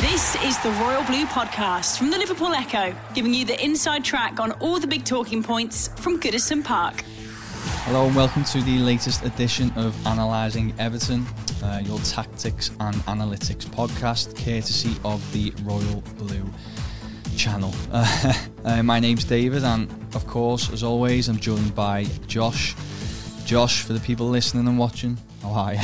This is the Royal Blue Podcast from the Liverpool Echo, giving you the inside track on all the big talking points from Goodison Park. Hello and welcome to the latest edition of Analysing Everton, uh, your tactics and analytics podcast, courtesy of the Royal Blue channel. Uh, uh, my name's David, and of course, as always, I'm joined by Josh. Josh, for the people listening and watching, are you?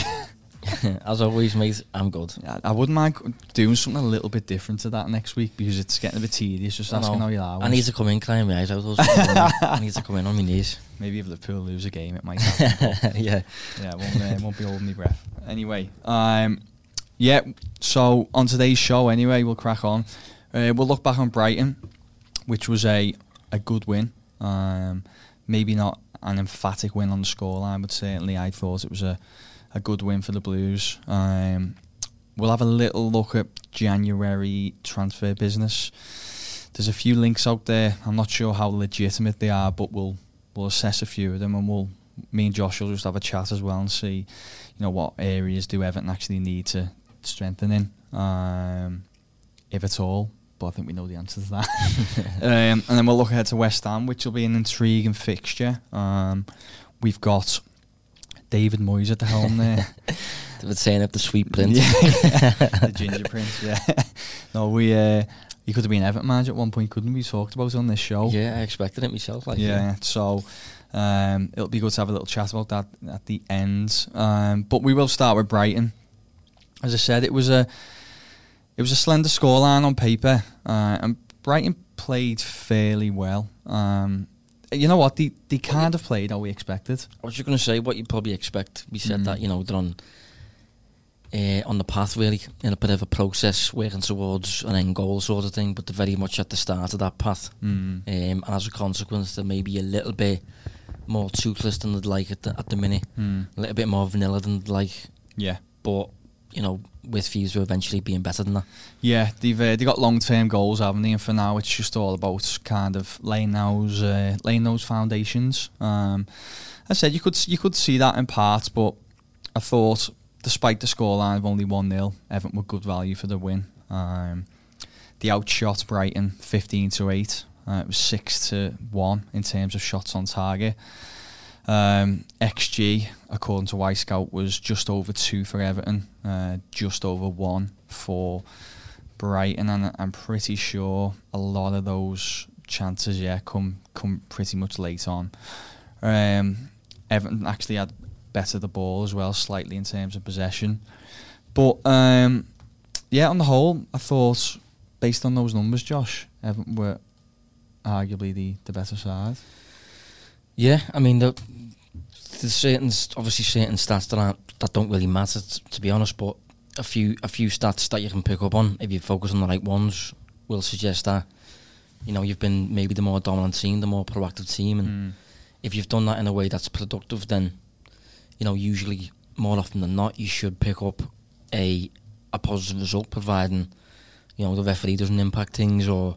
As always, mate, I'm good. I, I wouldn't mind doing something a little bit different to that next week because it's getting a bit tedious just I asking know. how you are. I need to come in, crying my eyes out. I need to come in on my knees. Maybe if Liverpool lose a game, it might yeah. yeah, won't, uh, won't be holding my breath. Anyway, um, yeah. So on today's show, anyway, we'll crack on. Uh, we'll look back on Brighton, which was a a good win. Um, maybe not an emphatic win on the scoreline, but certainly I thought it was a a good win for the Blues. Um, we'll have a little look at January transfer business. There's a few links out there. I'm not sure how legitimate they are, but we'll we'll assess a few of them, and we'll me and Josh will just have a chat as well and see, you know, what areas do Everton actually need to strengthen in, um, if at all. But I think we know the answer to that. um, and then we'll look ahead to West Ham, which will be an intriguing fixture. Um, we've got David Moyes at the helm there. They were saying up the sweet prince. The ginger prince. Yeah. No, we. Uh, he could have been Everton manager at one point, couldn't we? Talked about it on this show. Yeah, I expected it myself. Like, yeah. So um, it'll be good to have a little chat about that at the end. Um, but we will start with Brighton. As I said, it was a it was a slender scoreline on paper, uh, and Brighton played fairly well. Um, you know what? They they kind of played how we expected. I was just going to say what you probably expect. We said Mm. that, you know, they're on, uh, on the path really, in a bit of a process, working towards an end goal sort of thing, but they're very much at the start of that path. Mm. Um, and as a consequence, they're maybe a little bit more toothless than they'd like at the, at the minute. Mm. A little bit more vanilla than they'd like. Yeah. But, you know, with views to eventually being better than that. Yeah, they've uh, they got long term goals, haven't they? And for now, it's just all about kind of laying those uh, laying those foundations. Um, I said you could you could see that in parts, but I thought, despite the scoreline of only one 0 Everton were good value for the win. Um, they outshot Brighton fifteen to eight. Uh, it was six to one in terms of shots on target. Um, XG, according to Wyscout, was just over two for Everton, uh, just over one for Brighton, and I'm pretty sure a lot of those chances, yeah, come come pretty much late on. Um, Everton actually had better the ball as well, slightly in terms of possession, but um, yeah, on the whole, I thought based on those numbers, Josh, Everton were arguably the the better side. Yeah, I mean, the, there's certain, obviously certain stats that aren't, that don't really matter, t- to be honest. But a few, a few stats that you can pick up on if you focus on the right ones will suggest that you know you've been maybe the more dominant team, the more proactive team, and Mm. if you've done that in a way that's productive, then you know usually more often than not you should pick up a a positive result, providing you know the referee doesn't impact things or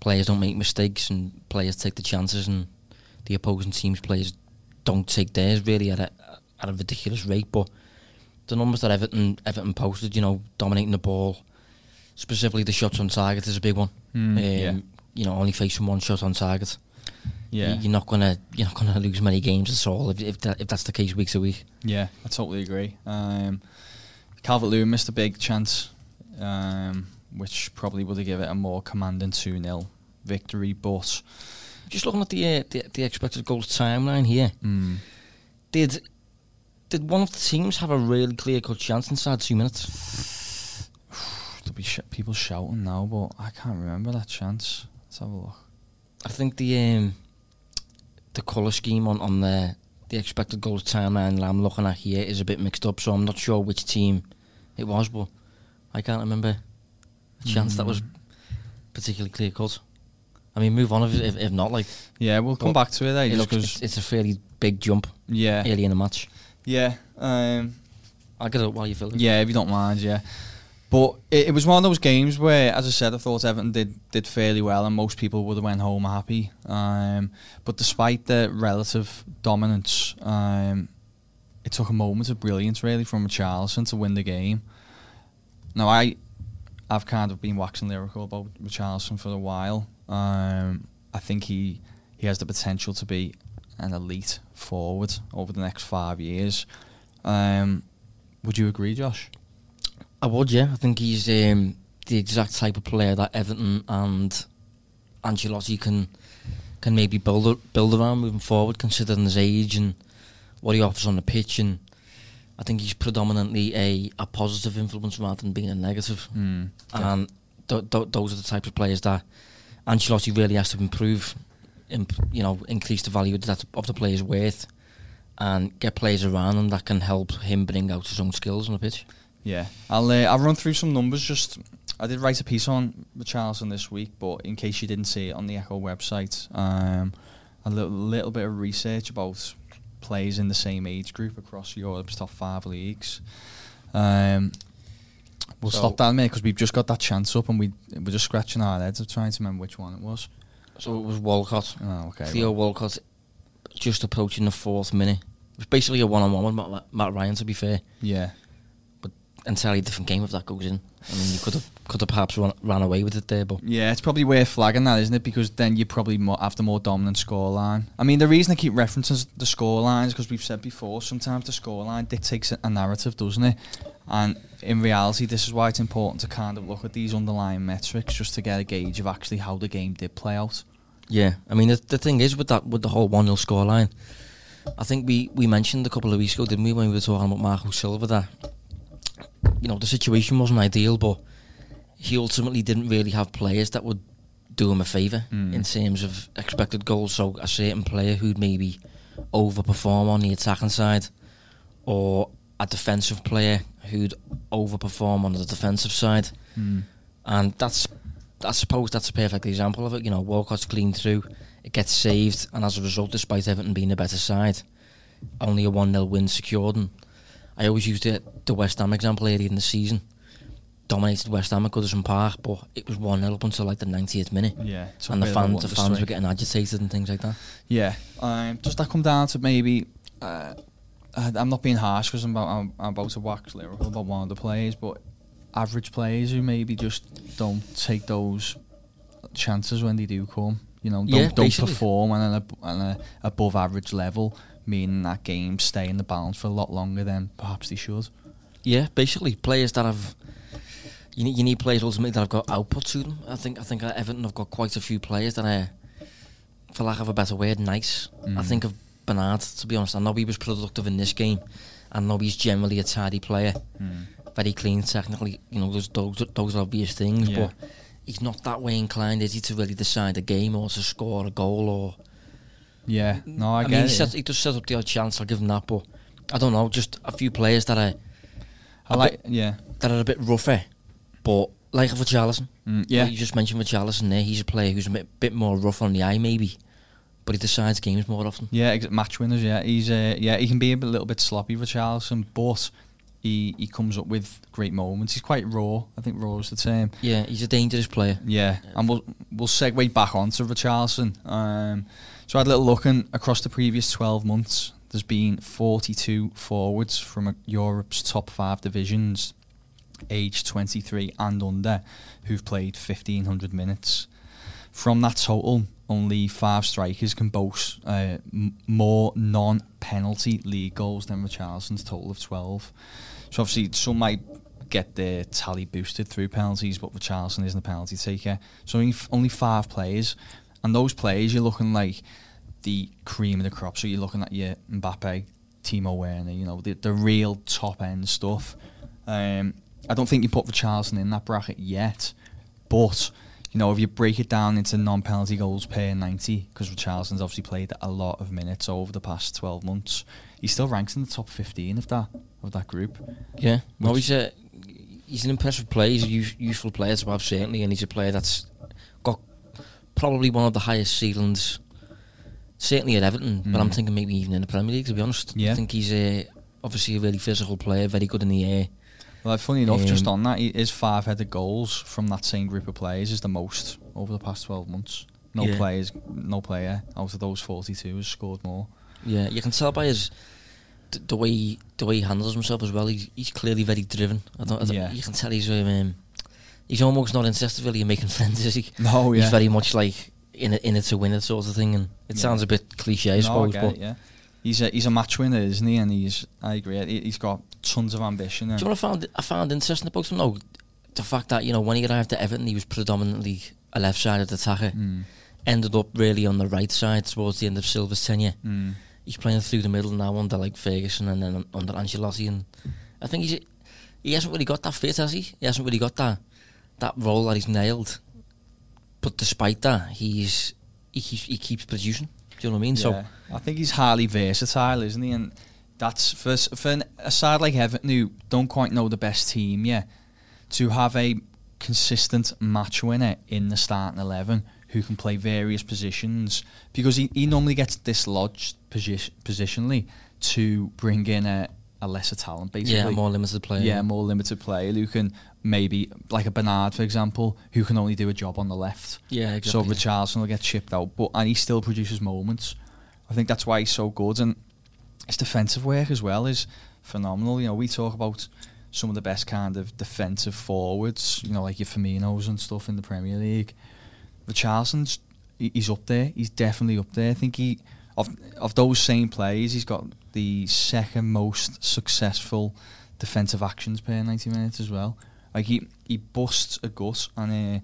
players don't make mistakes and players take the chances and the opposing team's players don't take theirs really at a at a ridiculous rate. But the numbers that Everton Everton posted, you know, dominating the ball, specifically the shots on target is a big one. Mm, um, yeah. You know, only facing one shot on target. Yeah, You- You're not gonna you're not gonna lose many games at all if if, that, if that's the case week to week. Yeah, I totally agree. Um, Calvert Lewin missed a big chance, um, which probably would have given it a more commanding 2 0 victory, but Just looking at the, uh, the the expected goals timeline here, mm, did did one of the teams have a really clear cut chance inside two minutes? there'll be sh- people shouting now, but I can't remember that chance. Let's have a look. I think the um, the colour scheme on, on the the expected goals timeline that I'm looking at here is a bit mixed up, so I'm not sure which team it was, but I can't remember a chance that was particularly clear cut. I mean, move on if, if, if not. Like, Yeah, we'll come back to it. Eh, it it's, it's a fairly big jump yeah, early in the match. yeah, um, I'll get it while you fill it. yeah. If you don't mind, yeah. But it, it was one of those games where, as I said, I thought Everton did did fairly well, and most people would have went home happy. Um, but despite the relative dominance, um, it took a moment of brilliance really from Richarlison to win the game. Now I, I've kind of been waxing lyrical about Richarlison for a while. Um, I think he he has the potential to be an elite forward over the next five years. Um, would you agree, Josh? I would, yeah. I think he's um, the exact type of player that Everton and Ancelotti can can maybe build a- build around moving forward, considering his age and what he offers on the pitch. And I think he's predominantly a, a positive influence rather than being a negative. Mm, And th- th- those are the type of players that Ancelotti really has to improve, imp- you know, increase the value of, that, of the player's worth, and get players around him that can help him bring out his own skills on the pitch. Yeah, I'll uh, I'll run through some numbers. Just I did write a piece on Richarlison this week, but in case you didn't see it on the Echo website, um, a little, little bit of research about players in the same age group across Europe's top five leagues. Um, we'll So- stop that minute because we've just got that chance up, and we we're just scratching our heads of trying to remember which one it was. So it was Walcott. Oh, okay. Theo well, Walcott just approaching the fourth minute. It was basically a one-on-one with Matt, Mat Ryan, to be fair. yeah, Entirely different game if that goes in. I mean, you could have could have perhaps run, ran away with it there, but Yeah, it's probably worth flagging that, isn't it? Because then you probably more, have the more dominant scoreline. I mean, the reason I keep referencing the scoreline is because we've said before, sometimes the scoreline dictates a narrative, doesn't it? And in reality, this is why it's important to kind of look at these underlying metrics just to get a gauge of actually how the game did play out. yeah. I mean, the, the thing is with that with the whole one 0 scoreline, I think we we mentioned a couple of weeks ago, didn't we, when we were talking about Marco Silva that you know the situation wasn't ideal, but he ultimately didn't really have players that would do him a favour Mm. in terms of expected goals. So a certain player who'd maybe overperform on the attacking side, or a defensive player who'd overperform on the defensive side, and that's I suppose that's a perfect example of it. You know, Walcott's clean through, it gets saved, and as a result, despite Everton being a better side, only a 1 0 win secured. And I always used the, the West Ham example earlier in the season. Dominated West Ham at Goodison Park, but it was 1 0 up until like the 90th minute. Yeah, And the fans, the fans were getting agitated and things like that. Yeah, um, does that come down to maybe? Uh, I'm not being harsh because I'm about, I'm, I'm about to wax lyrical about one of the players, but average players who maybe just don't take those chances when they do come. You know, don't, Yeah, don't perform on an, ab- above average level, meaning that games stay in the balance for a lot longer than perhaps they should. Yeah, basically players that have. You need, you need players ultimately that have got output to them. I think I think at Everton have got quite a few players that are, for lack of a better word, nice. I Mm. think of Bernard. To be honest, I know he was productive in this game. I know he's generally a tidy player, very clean technically. You know, those those, those obvious things, Yeah. but he's not that way inclined, is he, to really decide a game or to score a goal or Yeah, no, I, I, mean, he, it. set, he just set up the odd chance. I'll give him that, but I don't know. Just a few players that are I like, bit- yeah, that are a bit rougher, but like Richarlison. Mm, yeah. you just mentioned Richarlison there. He's a player who's a bit, bit more rough on the eye, maybe, but he decides games more often. Yeah, match winners. Yeah, he's uh, yeah he can be a bit- little bit sloppy for Charleston, but he he comes up with great moments. He's quite raw. I think raw is the term. Yeah, he's a dangerous player. Yeah, and we'll we'll segue back onto Richarlison. Um, so I had a little look and across the previous twelve months. There's been 42 forwards from Europe's top five divisions, aged 23 and under, who've played 1500 minutes. From that total, only five strikers can boast uh, m- more non-penalty league goals than Richarlison's total of 12. So obviously, some might get their tally boosted through penalties, but Richarlison isn't a penalty taker. So only, f- only five players, and those players you're looking like the cream of the crop. So you're looking at your Mbappe, Timo Werner, you know, the, the real top end stuff. Um, I don't think you put Richarlison in that bracket yet, but you know, if you break it down into non-penalty goals per 90, because Richarlison's obviously played a lot of minutes over the past 12 months, he still ranks in the top 15 of that of that group. Yeah, well, he's a he's an impressive player. He's a use, useful player to have certainly, and he's a player that's probably one of the highest ceilings, certainly at Everton, but I'm Mm. thinking maybe even in the Premier League, to be honest. Yeah. I think he's uh, obviously a really physical player, very good in the air. Well, funny enough, just Um, on that, he- his five-headed goals from that same group of players is the most over the past 12 months. No Yeah. players, no player out of those 42 has scored more. Yeah, you can tell by his the way he, the way he handles himself as well. He's, he's clearly very driven. I don't, I don't, Yeah. You can tell he's um, he's almost not interested really in making friends, is he? No, He's very much like in it, in it to win it sort of thing, and it Yeah. sounds a bit cliche, I no, suppose. but it, yeah. He's a he's a match winner, isn't he? And he's I agree. he- He's got tons of ambition. do you know what I found I found interesting about him though? The fact that you know when he arrived at Everton, he was predominantly a left-sided attacker. Mm, Ended up really on the right side towards the end of Silva's tenure. mm. he's playing through the middle now under like Ferguson and then under Ancelotti, and I think he's he hasn't really got that fit, has he? He hasn't really got that that role that he's nailed. But despite that, he's he keeps he keeps producing. Do you know what I mean? So I think he's highly versatile, isn't he? And that's for for an, a side like Everton who don't quite know the best team yet to have a consistent match winner in the starting eleven who can play various positions because he, he normally gets dislodged posi- positionally to bring in a, a lesser talent basically. yeah, more limited player. Yeah, more limited player who can maybe like a Bernard, for example, who can only do a job on the left. yeah, exactly. So Richarlison will get chipped out, but and he still produces moments. I think that's why he's so good, and his defensive work as well is phenomenal. You know, we talk about some of the best kind of defensive forwards, you know, like your Firminos and stuff in the Premier League. Richarlison's he- he's up there. He's definitely up there. I think he of of those same plays, he's got the second most successful defensive actions per ninety minutes as well. Like he he busts a gut, and uh,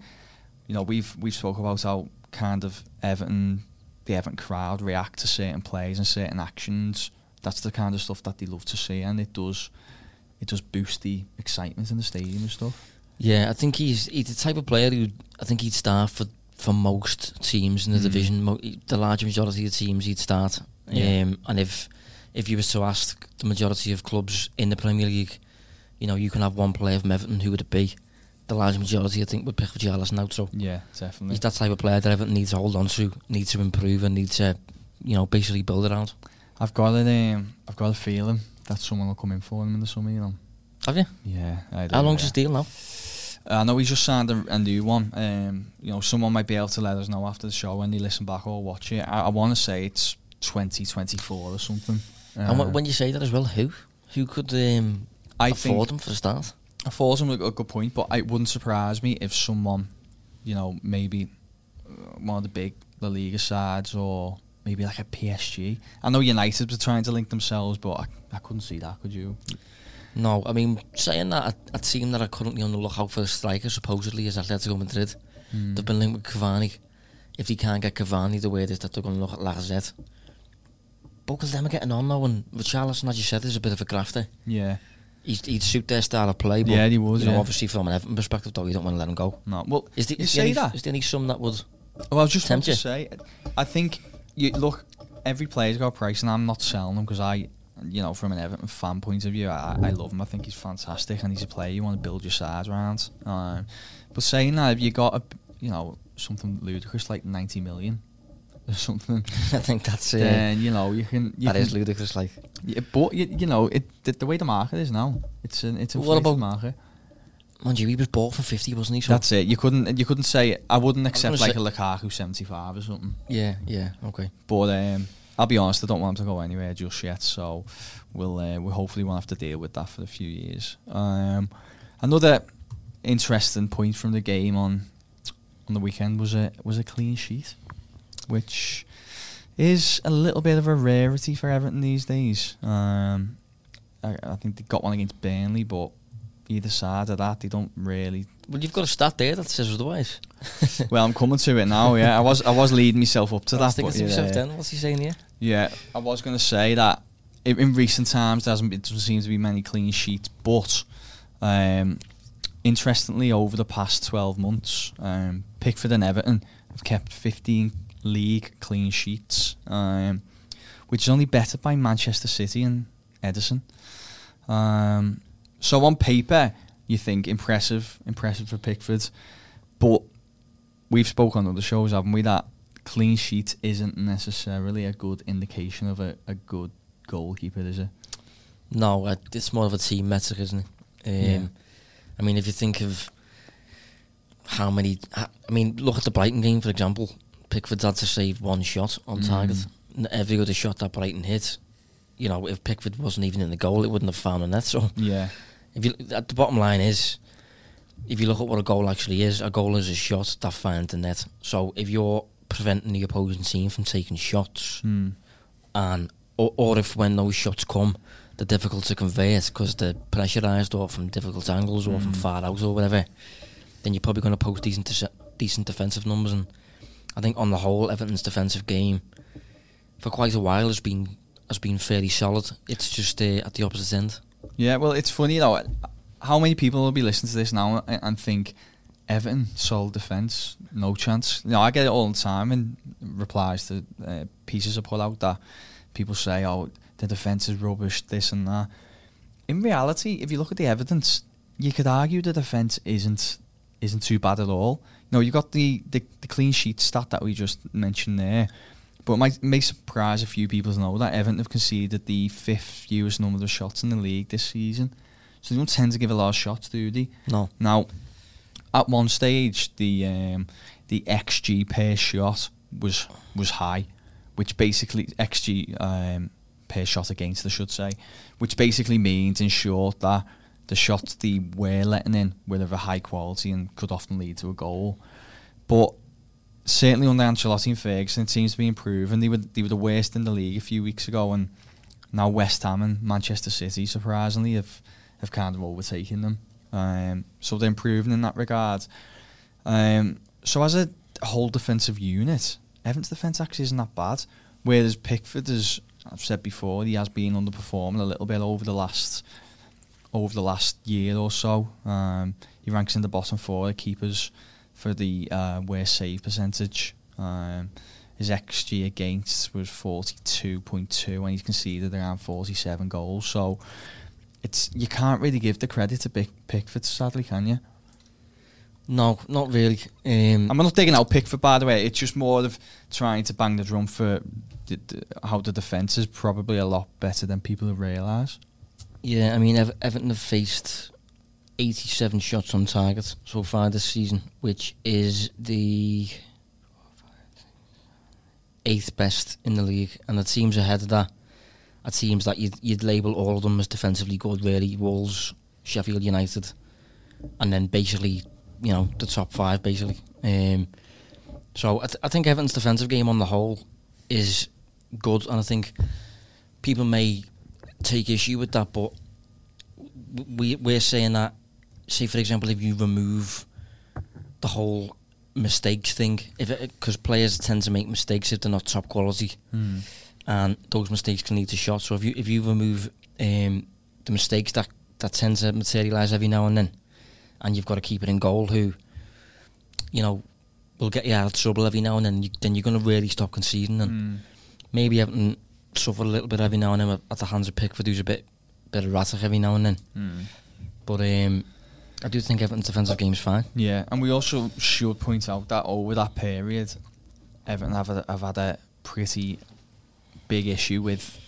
you know we've we've spoke about how kind of Everton, the Everton crowd react to certain plays and certain actions. That's the kind of stuff that they love to see, and it does it does boost the excitement in the stadium and stuff. Yeah, I think he's he's the type of player who I think he'd start for for most teams in the Mm. division. Mo- the large majority of teams he'd start. Yeah. Um, and if if you were to ask the majority of clubs in the Premier League, you know, you can have one player from Everton, who would it be? The large majority, I think, would pick Richarlison out. So Yeah, definitely. he's that type of player that Everton needs to hold on to, needs to improve, and needs to, you know, basically build around. I've got a um, I've got a feeling that someone will come in for him in the summer. You know. Have you? Yeah. I do, How long's yeah. his deal now? I know he's just signed a, a new one. Um, you know, someone might be able to let us know after the show when they listen back or watch it. I, I want to say it's 2024 or something. and Uh, wh- when you say that as well, who who could um, I afford think him for the start? I thought him a, a good point, but it wouldn't surprise me if someone, you know, maybe uh, one of the big La Liga sides or maybe like a PSG. I know United were trying to link themselves, but I, I couldn't see that. Could you? No, I mean, saying that, a, a team that are currently on the lookout for a striker supposedly is Atletico Madrid. Hmm. They've been linked with Cavani. If they can't get Cavani, the word is that they're going to look at Lacazette. Both of them are getting on now, and Richarlison, as you said, is a bit of a grafter. Yeah. He'd, he'd suit their style of play, but Yeah, he was. you know, yeah. obviously from an Everton perspective, though, you don't want to let him go. No. Well, Is there, you is say any, that. Is there any sum that would? Well, I was just want Tempt to you? say, I think you look. Every player's got a price, and I'm not selling them because I, you know, from an Everton fan point of view, I, I love him. I think he's fantastic, and he's a player you want to build your side around. Um, but saying that, if you got a, you know, something ludicrous like 90 million or something, I think that's uh, then you know you can. You that can, is ludicrous. Like, Yeah, but you, you know, it the, the way the market is now, it's an it's a What about- market. mind you, he was bought for fifty, wasn't he? So That's it. You couldn't you couldn't say I wouldn't accept gonna like a Lukaku 75 or something. yeah, yeah, okay. But um, I'll be honest, I don't want him to go anywhere just yet. So we'll uh, we hopefully won't have to deal with that for a few years. Um, another interesting point from the game on on the weekend was a was a clean sheet, which is a little bit of a rarity for Everton these days. Um, I, I think they got one against Burnley, but either side of that, they don't really Well, you've got a stat there that says otherwise. well, I'm coming to it now. Yeah, I was I was leading myself up to I that. thinking but to myself yeah, then, what's he saying here? yeah, I was going to say that in, in recent times there hasn't been, doesn't seem to be many clean sheets, but um, interestingly, over the past 12 months, um, Pickford and Everton have kept 15 league clean sheets, um, which is only bettered by Manchester City and Ederson. Um, so on paper, you think impressive, impressive for Pickford, but we've spoken on other shows, haven't we? That clean sheet isn't necessarily a good indication of a, a good goalkeeper, is it? No, uh, it's more of a team metric, isn't it? Um, Yeah. I mean, if you think of how many, I mean, look at the Brighton game for example. Pickford's had to save one shot on Mm. target. Every other shot that Brighton hit, you know, if Pickford wasn't even in the goal, it wouldn't have found a net. So, Yeah. if you, at the bottom line is, if you look at what a goal actually is, a goal is a shot that finds the net. So, if you're preventing the opposing team from taking shots, Mm. and or, or if when those shots come, they're difficult to convert because they're pressurised or from difficult angles or from Mm. far out or whatever, then you're probably going to post decent decent defensive numbers. And I think on the whole, Everton's defensive game for quite a while has been has been fairly solid. It's just uh, at the opposite end. Yeah, well, it's funny though. How many people will be listening to this now and, think Everton solid defence, no chance? You know, I get it all the time in replies to uh, pieces I put out that people say, "Oh, the defence is rubbish," this and that. In reality, if you look at the evidence, you could argue the defence isn't isn't too bad at all. Know, you got the, the, the clean sheet stat that we just mentioned there. But it might may surprise a few people to know that Everton have conceded the fifth fewest number of shots in the league this season. So they don't tend to give a lot of shots, do they? No, Now, at one stage, the um, the xG per shot was was high, which basically xG um, per shot against, I should say, which basically means in short that the shots they were letting in were of a high quality and could often lead to a goal. But certainly under Ancelotti and Ferguson, it seems to be improving. They were they were the worst in the league a few weeks ago, and now West Ham and Manchester City, surprisingly, have have kind of overtaken them. Um, so they're improving in that regard. Um, so as a whole defensive unit, Everton's defence actually isn't that bad. Whereas Pickford, as I've said before, he has been underperforming a little bit over the last over the last year or so. Um, he ranks in the bottom four of keepers for the uh, worst save percentage. Um, his xG against was forty two point two, and he's conceded around forty seven goals. So it's you can't really give the credit to Pick, Pickford, sadly, can you? no, not really. Um, I'm not digging out Pickford, by the way. It's just more of trying to bang the drum for how the defence is probably a lot better than people realise. Yeah, I mean, Ever- Everton have faced 87 shots on target so far this season, which is the eighth best in the league, and the teams ahead of that are teams that you'd, you'd label all of them as defensively good, really. Wolves, Sheffield United, and then basically, you know, the top five, basically. Um, so I, th- I think Everton's defensive game on the whole is good, and I think people may take issue with that, but we we're saying that. Say, for example, if you remove the whole mistakes thing, if because players tend to make mistakes if they're not top quality, and those mistakes can lead to shots. So if you if you remove um, the mistakes that that tend to materialise every now and then, and you've got to keep it in goal, who, you know, will get you out of trouble every now and then. You, then you're going to really stop conceding, and Mm. maybe Everton suffer a little bit every now and then at the hands of Pickford, who's a bit bit erratic every now and then. Mm. But um, I do think Everton's defensive game is fine. Yeah, and we also should point out that over that period, Everton have, a, have had a pretty big issue with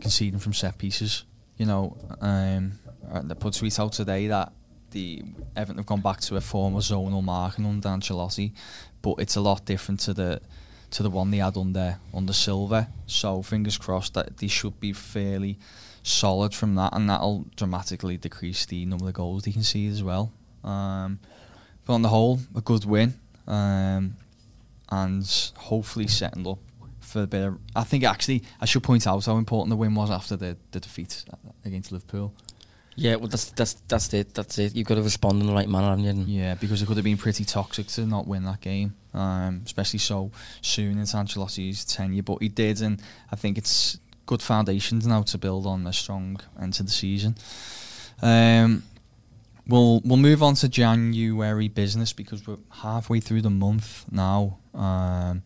conceding from set pieces. You know, um, they put tweet out today that the Everton have gone back to a form of zonal marking under Ancelotti, but it's a lot different to the to the one they had under under Silva. So fingers crossed that they should be fairly solid from that, and that'll dramatically decrease the number of goals they can see as well. Um, but on the whole, a good win, um, and hopefully setting up for a bit of. I think actually I should point out how important the win was after the, the defeat against Liverpool. Yeah, well, that's that's that's it. That's it. You've got to respond in the right manner, haven't you? Yeah, because it could have been pretty toxic to not win that game, um, especially so soon into Ancelotti's tenure. But he did, and I think it's good foundations now to build on a strong end to the season. Um, we'll we'll move on to January business because we're halfway through the month now. Um,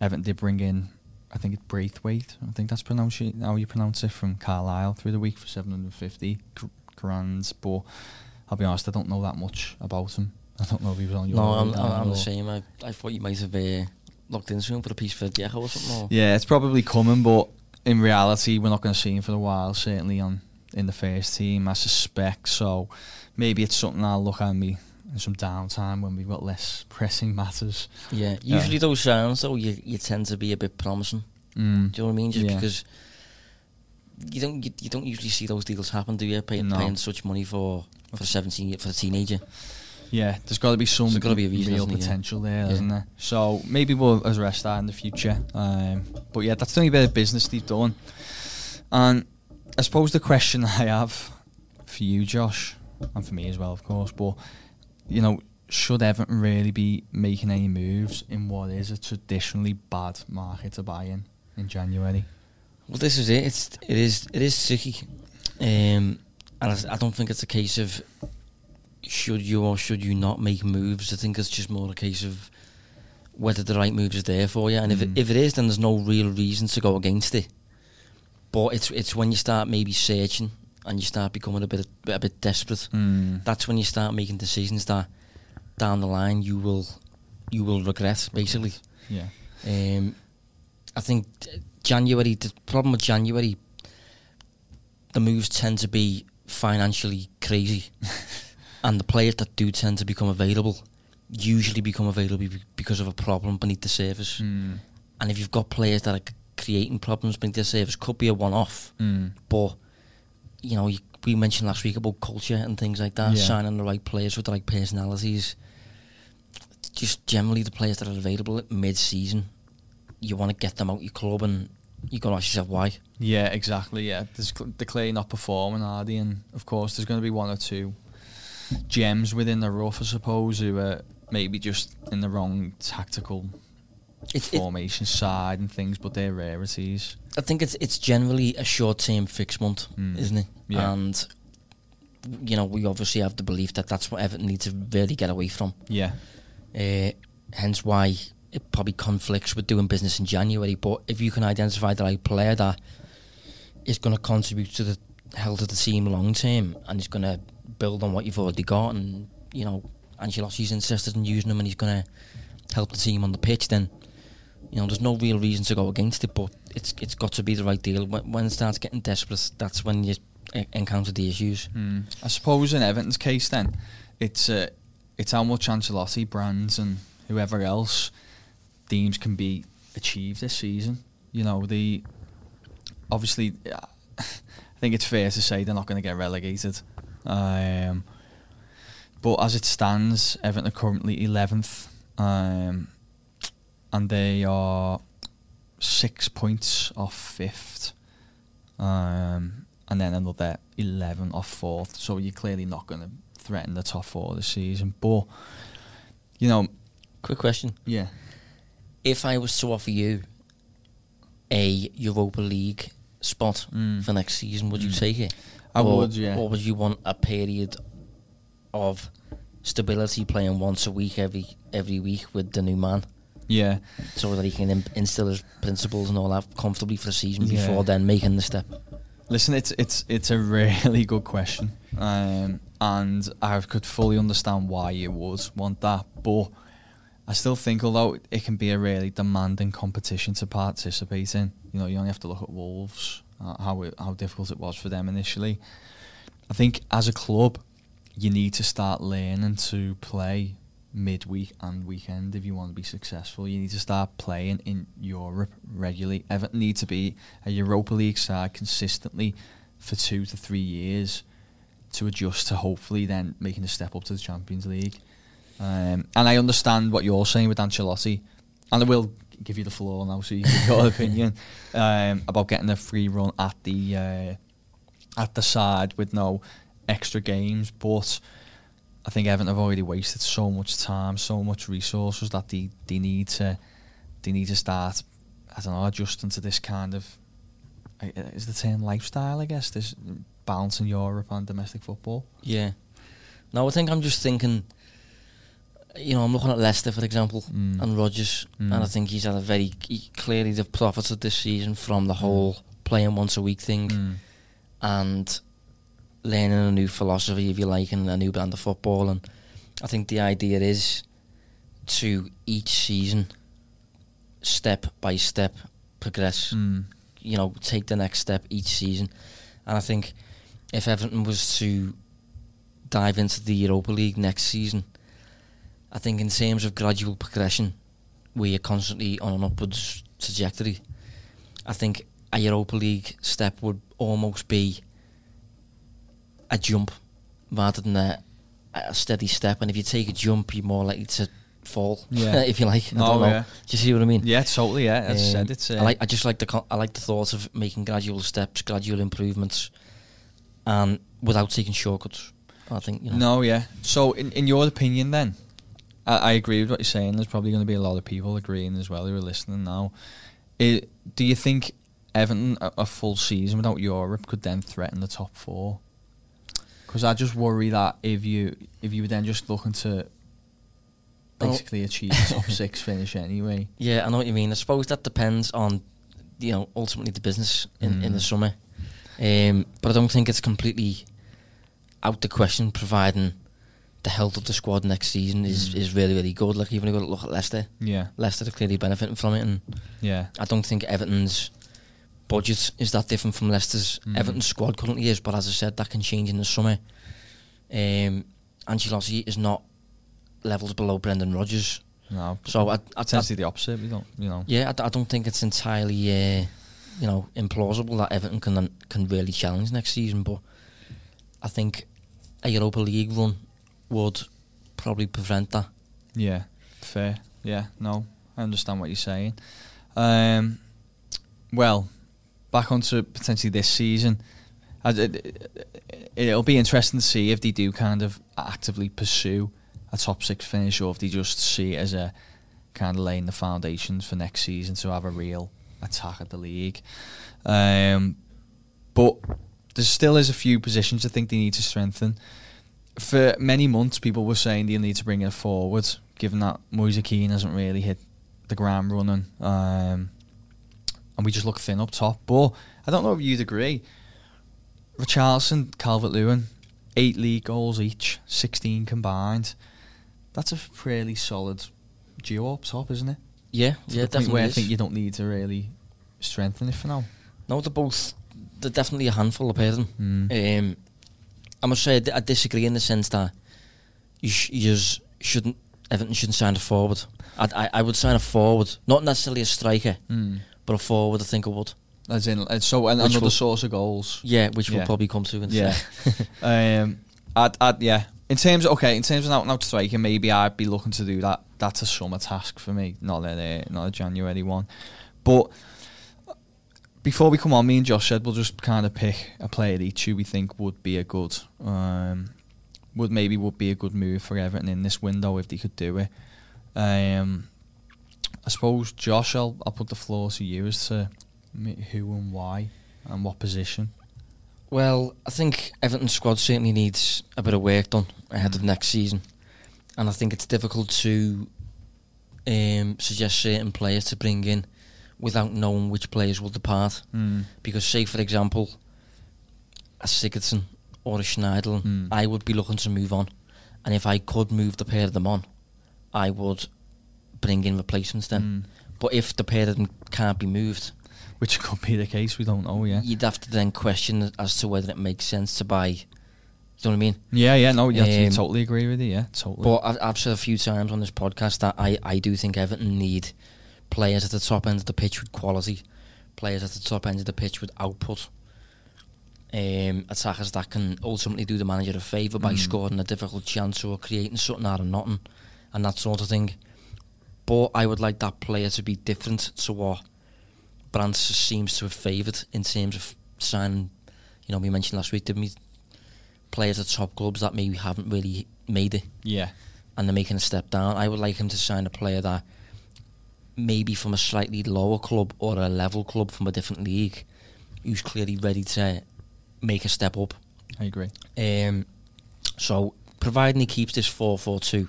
Everton did bring in, I think it's Branthwaite. I think that's pronounce it, how you pronounce it from Carlisle through the week for seven hundred and fifty grand. But I'll be honest, I don't know that much about him. I don't know if he was on your. No, I'm, I'm, I'm the same. I, I thought you might have uh, looked into him for a piece for the Echo or something. Or, Yeah, it's probably coming, but in reality, we're not going to see him for a while. Certainly on in the first team, I suspect. So maybe it's something I'll look at me in some downtime when we've got less pressing matters. yeah. Usually those sounds though, you you tend to be a bit promising. Mm. Do you know what I mean? Just Yeah. because you don't you, you don't usually see those deals happen, do you? Paying, No. paying such money for for a seventeen for a teenager. Yeah, there's got to be some There's gotta be a reason, real potential there, Yeah. not there? So maybe we'll address that in the future. Um, but yeah, that's the only bit of business they've done. And I suppose the question I have for you, Josh, and for me as well, of course, but you know, should Everton really be making any moves in what is a traditionally bad market to buy in in January? Well, this is it. It's it is it is tricky, um, and I, I don't think it's a case of should you or should you not make moves. I think it's just more a case of whether the right move is there for you, and if it, Mm. if it is, then there's no real reason to go against it. But it's it's when you start maybe searching and you start becoming a bit a bit desperate. Mm. That's when you start making decisions that down the line you will you will regret basically. Yeah. Um, I think January. The problem with January, the moves tend to be financially crazy, and the players that do tend to become available usually become available because of a problem beneath the surface. Mm. And if you've got players that are creating problems beneath the surface, could be a one-off, Mm. but you know, you, we mentioned last week about culture and things like that, Yeah. signing the right players with the right personalities. Just generally, the players that are available at mid-season, you want to get them out your club, and you got to ask yourself why. Yeah, exactly. Yeah, there's cl- they're clearly not performing, are they? And of course, there's going to be one or two gems within the rough, I suppose, who are maybe just in the wrong tactical It, it, formation side and things, but they're rarities. I think it's it's generally a short-term fix month, Mm. isn't it? Yeah. And you know, we obviously have the belief that that's what Everton need to really get away from. Yeah, Uh, hence why it probably conflicts with doing business in January. But if you can identify the right player that is going to contribute to the health of the team long term and is going to build on what you've already got, and you know Ancelotti's interested in using him and he's going to help the team on the pitch, then you know there's no real reason to go against it. But it's it's got to be the right deal. When, when it starts getting desperate, that's when you encounter the issues. mm. I suppose in Everton's case, then it's uh, it's how much Ancelotti, Brands, and whoever else deems can be achieved this season. You know, the obviously, I think it's fair to say they're not going to get relegated. Um, but as it stands, Everton are currently 11th, um, and they are six points off fifth, um, and then another 11 off fourth. So you're clearly not going to threaten the top four this season. But, you know, Quick question. yeah. if I was to offer you a Europa League spot Mm. for next season, would you Mm. take it? I or, would, yeah. Or would you want a period of stability, playing once a week every every week with the new man, Yeah. so that he can in- instill his principles and all that comfortably for the season Yeah. before then making the step? Listen, it's it's it's a really good question, um, and I could fully understand why you would want that. But I still think, although it can be a really demanding competition to participate in, you know, you only have to look at Wolves, uh, how it, how difficult it was for them initially. I think as a club, you need to start learning to play midweek and weekend if you want to be successful. You need to start playing in Europe regularly. Everton need to be a Europa League side consistently for two to three years to adjust to hopefully then making a step up to the Champions League. Um, and I understand what you're saying with Ancelotti, and I will give you the floor now so you can give your opinion um, about getting a free run at the uh, at the side with no extra games. But I think Everton have already wasted so much time, so much resources that they, they need to they need to start I don't know adjusting to this kind of is the term lifestyle I guess this balance in Europe and domestic football. Yeah. No, I think I'm just thinking. You know, I'm looking at Leicester, for example, Mm. and Rodgers, Mm. and I think he's had a very he, clearly they've profited this season from the whole playing once a week thing Mm. and learning a new philosophy, if you like, and a new brand of football. And I think the idea is to each season, step by step, progress. Mm. You know, take the next step each season. And I think if Everton was to dive into the Europa League next season, I think in terms of gradual progression, where you're constantly on an upwards trajectory, I think a Europa League step would almost be a jump rather than a, a steady step. And if you take a jump, you're more likely to fall, Yeah. if you like. I know. yeah. Do you see what I mean? Yeah, totally. Yeah, as I Um, said, it's. Uh, I like. I just like the. I like the thought of making gradual steps, gradual improvements, and without taking shortcuts. I think you know. No, yeah. So, in, in your opinion, then, I, I agree with what you're saying. There's probably going to be a lot of people agreeing as well who are listening now. It, do you think Everton a, a full season without Europe could then threaten the top four? Because I just worry that if you if you were then just looking to basically achieve a top six finish anyway. Yeah, I know what you mean. I suppose that depends on, you know, ultimately the business in, in the Mm. summer. Um, but I don't think it's completely out the question, providing the health of the squad next season is, Mm. is really, really good. Like, even if you look at Leicester, Yeah, Leicester are clearly benefiting from it. And yeah, I don't think Everton's budget is that different from Leicester's. Mm. Everton's squad currently is, but as I said, that can change in the summer. Um, Ancelotti is not levels below Brendan Rodgers. no. So I, I, I, Potentially the opposite. We don't, you know. yeah, I, I don't think it's entirely, uh, you know, implausible that Everton can can really challenge next season. But I think a Europa League run would probably prevent that. Yeah, fair. Yeah, no, I understand what you're saying. Um, well, back onto potentially this season. It- It'll be interesting to see if they do kind of actively pursue a top six finish, or if they just see it as a kind of laying the foundations for next season to have a real attack at the league. Um, but there still is a few positions I think they need to strengthen for many months, people were saying they need to bring it forward, given that Moise Kean hasn't really hit the ground running, um, we just look thin up top. But I don't know if you'd agree. Richarlison, Calvert Lewin, eight league goals each, sixteen combined. That's a fairly solid duo up top, isn't it? Yeah, To yeah, definitely. where I think you don't need to really strengthen it for now. No, they're both. They're definitely a handful of them. Mm. Um, I must say I, disagree in the sense that you sh- yous shouldn't Everton shouldn't sign a forward. I'd, I I would sign a forward, not necessarily a striker, Mm. But a forward. I think I would. As in, and so and Which another will- source of goals. Yeah, which Yeah. we'll probably come to. In Yeah. um, I'd, I'd, yeah. In terms of, okay, in terms of out and out striking, maybe I'd be looking to do that. That's a summer task for me, not a, uh, not a January one. But before we come on, me and Josh said we'll just kind of pick a player each who we think would be a good, um, would maybe would be a good move for Everton in this window if they could do it. Um, I suppose Josh, I'll, I'll put the floor to you as to who and why and what position. Well, I think Everton's squad certainly needs a bit of work done ahead of next season, and I think it's difficult to um, suggest certain players to bring in without knowing which players will depart. Mm. Because, say for example, a Sigurdsson or a Schneiderlin, Mm. I would be looking to move on, and if I could move the pair of them on, I would bring in replacements then. Mm. But if the pair of them can't be moved, Which could be the case, we don't know, yeah. you'd have to then question as to whether it makes sense to buy. You know what I mean? Yeah, yeah, no, yeah, Um, totally agree with you, yeah, totally. But I've, I've said a few times on this podcast that I, I do think Everton need players at the top end of the pitch with quality, players at the top end of the pitch with output, um, attackers that can ultimately do the manager a favour by Mm. scoring a difficult chance or creating something out of nothing and that sort of thing. But I would like that player to be different to what Brands seems to have favoured in terms of signing. You know, we mentioned last week, didn't we? Players at top clubs that maybe haven't really made it yeah, and they're making a step down. I would like him to sign a player that maybe from a slightly lower club or a level club from a different league who's clearly ready to make a step up. I agree. Um, so, providing he keeps this 4 4 2,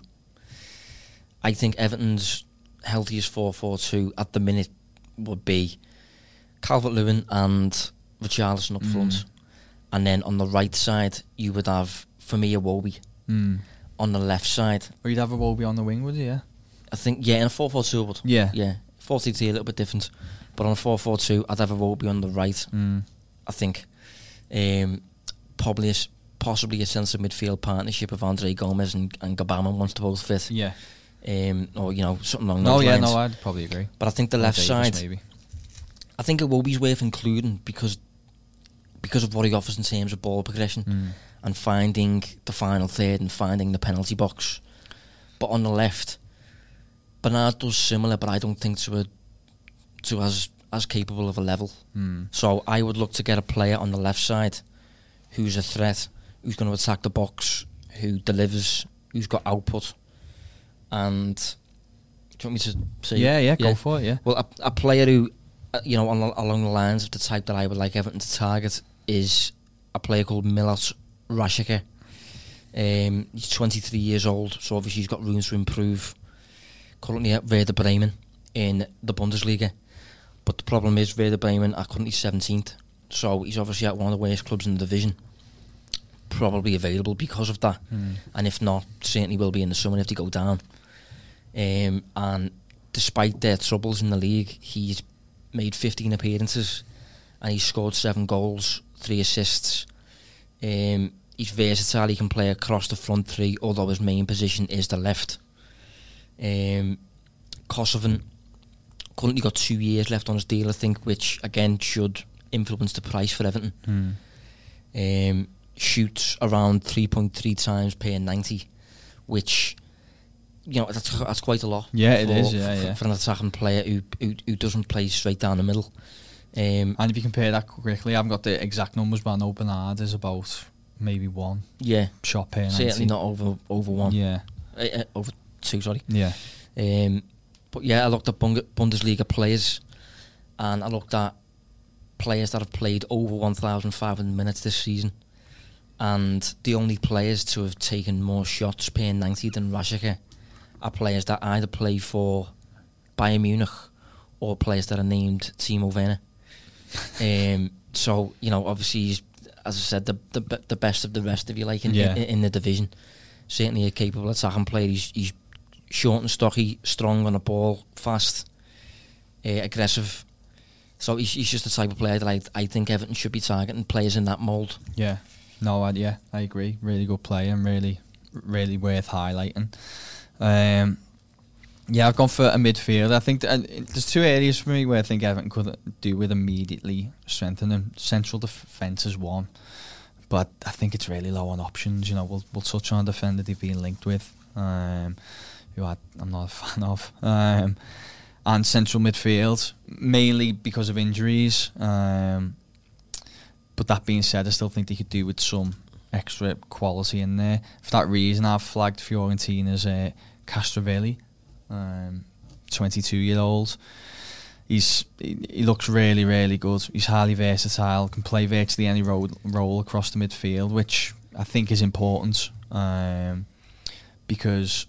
I think Everton's healthiest 4 4 2 at the minute would be Calvert Lewin and Richarlison up Mm. front. And then on the right side, you would have, for me, a Iwobi. Mm. on the left side. Or you'd have a Iwobi on the wing, would you? Yeah. I think yeah, in a four four two would. Yeah. Yeah, four two two a little bit different, but on a four four two, I'd have a Iwobi on the right. Mm. I think, um, probably a possibly a sense of midfield partnership of Andre Gomes and, and Gbamin once to both fit. Yeah. Um, or you know something along No, those yeah, lines. no, I'd probably agree. but I think the left Davies, side, maybe. I think it will be worth including because because of what he offers in terms of ball progression Mm. and finding the final third and finding the penalty box. But on the left, Bernard does similar, but I don't think to a to as as capable of a level. Mm. So I would look to get a player on the left side who's a threat, who's going to attack the box, who delivers, who's got output, and do you want me to say? Yeah, yeah, go for it. Yeah. Well, a, a player who, uh, you know, on, along the lines of the type that I would like Everton to target is a player called Milot Rashica. Um, he's 23 years old, so obviously he's got room to improve. Currently at Werder Bremen in the Bundesliga. But the problem is Werder Bremen are currently 17th, so he's obviously at one of the worst clubs in the division. Probably available because of that, Mm. and if not, certainly will be in the summer if they go down. Um, and despite their troubles in the league, he's made 15 appearances and he's scored seven goals, three assists. Um, he's versatile. He can play across the front three, although his main position is the left. Um, Kosovan currently got two years left on his deal, I think, which again should influence the price for Everton. Mm. Um, shoots around 3.3 times per 90, which you know that's that's quite a lot. Yeah, it for, is, yeah, for, yeah. for an attacking player who, who who doesn't play straight down the middle. Um, And if you compare that quickly, I haven't got the exact numbers, but I know Bernard is about maybe one yeah, shot per 90. certainly not over over one. Yeah, Uh, uh, over two, sorry. yeah. Um, but yeah, I looked at Bundesliga players, and I looked at players that have played over 1,500 minutes this season, and the only players to have taken more shots per 90 than Rashica are players that either play for Bayern Munich or players that are named Timo Werner. um, so you know, obviously, he's, as I said, the, the the best of the rest, if you like, in, Yeah. in, in the division. Certainly a capable attacking player. He's, he's short and stocky, strong on the ball, fast, uh, aggressive. So he's, he's just the type of player that I, I think Everton should be targeting players in that mould. Yeah, no, I, yeah, I agree. Really good player and really, really worth highlighting. Um, yeah, I've gone for a midfield. I think that, uh, there's two areas for me where I think Everton could do with immediately strengthening. Central defence is one, but I think it's really low on options. You know, we'll we'll touch on a defender they've been linked with, um, who I, I'm not a fan of. Um, and central midfield, mainly because of injuries. Um, but that being said, I still think they could do with some extra quality in there. For that reason, I've flagged Fiorentina's uh, Castrovilli, um, 22 year old. He's he, he looks really really good. He's highly versatile. Can play virtually any role role across the midfield, which I think is important um, because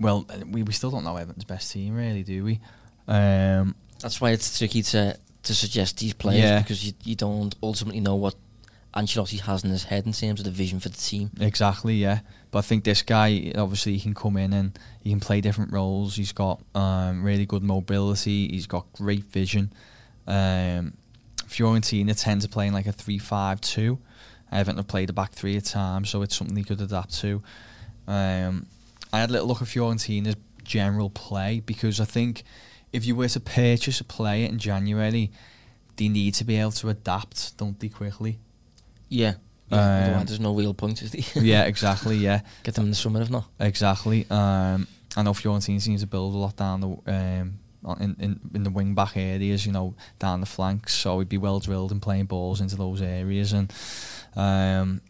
well we, we still don't know Everton's best team really, do we? Um, That's why it's tricky to, to suggest these players Yeah. because you, you don't ultimately know what Ancelotti has in his head in terms of the vision for the team. Exactly, yeah. But I think this guy, obviously, he can come in and he can play different roles. He's got um, really good mobility. He's got great vision. Um, Fiorentina tend to play in like a 3-5-2. Everton have played a back three at times, so it's something he could adapt to. Um, I had a little look at Fiorentina's general play because I think if you were to purchase a player in January, they need to be able to adapt, don't they, quickly? Yeah. Um, yeah otherwise there's no real point, is there? yeah, exactly, yeah. Get them in the summer if not. Exactly. Um, I know Fiorentina seems to build a lot down the um, in, in in the wing back areas, you know, down the flanks. So he'd be well drilled in playing balls into those areas, and um,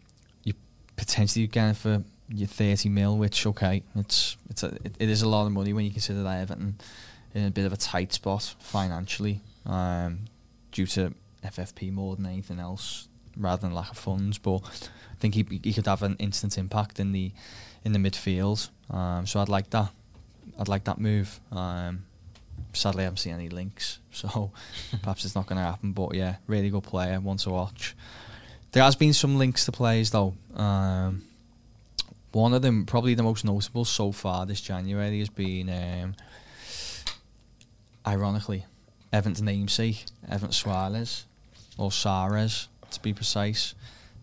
you potentially get for your thirty mil, which okay, it's it's a, it, it is a lot of money when you consider that Everton in a bit of a tight spot financially, um, due to FFP more than anything else, rather than lack of funds. But I think he he could have an instant impact in the in the midfield. Um, so I'd like that. I'd like that move. Um, sadly, I haven't seen any links, so perhaps it's not going to happen. But yeah, really good player, one to watch. There has been some links to players though. Um, one of them, probably the most notable so far this January, has been, um, ironically, Everton's namesake, Everton Suarez, or Suarez, to be precise.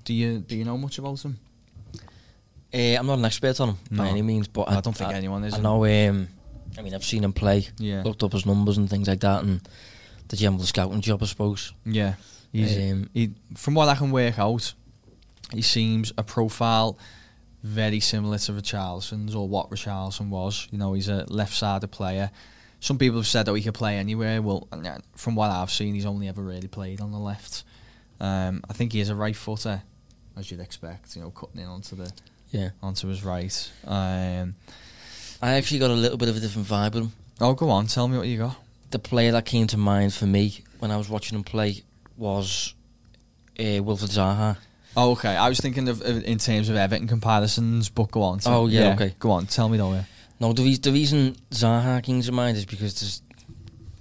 Do you do you know much about him? Uh, I'm not an expert on him by any means, but I don't think anyone is. I know. Um, I mean, I've seen him play, Yeah, looked up his numbers and things like that, and the general scouting job, I suppose. yeah. He's, Um, he, from what I can work out, he seems a profile very similar to Richarlison's or what Richarlison was. You know, he's a left-sided player. Some people have said that he could play anywhere. Well, from what I've seen, he's only ever really played on the left. Um, I think he is a right footer, as you'd expect. You know, cutting in onto the yeah, onto his right. Um, I actually got a little bit of a different vibe with him. oh, go on, tell me what you got. The player that came to mind for me when I was watching him play was uh, Wilfried Zaha. Oh, okay. I was thinking of, in terms of Everton comparisons, but go on. Oh, yeah, okay. Go on, tell me though. Yeah. No, the, re- the reason Zaha came to mind is because there's,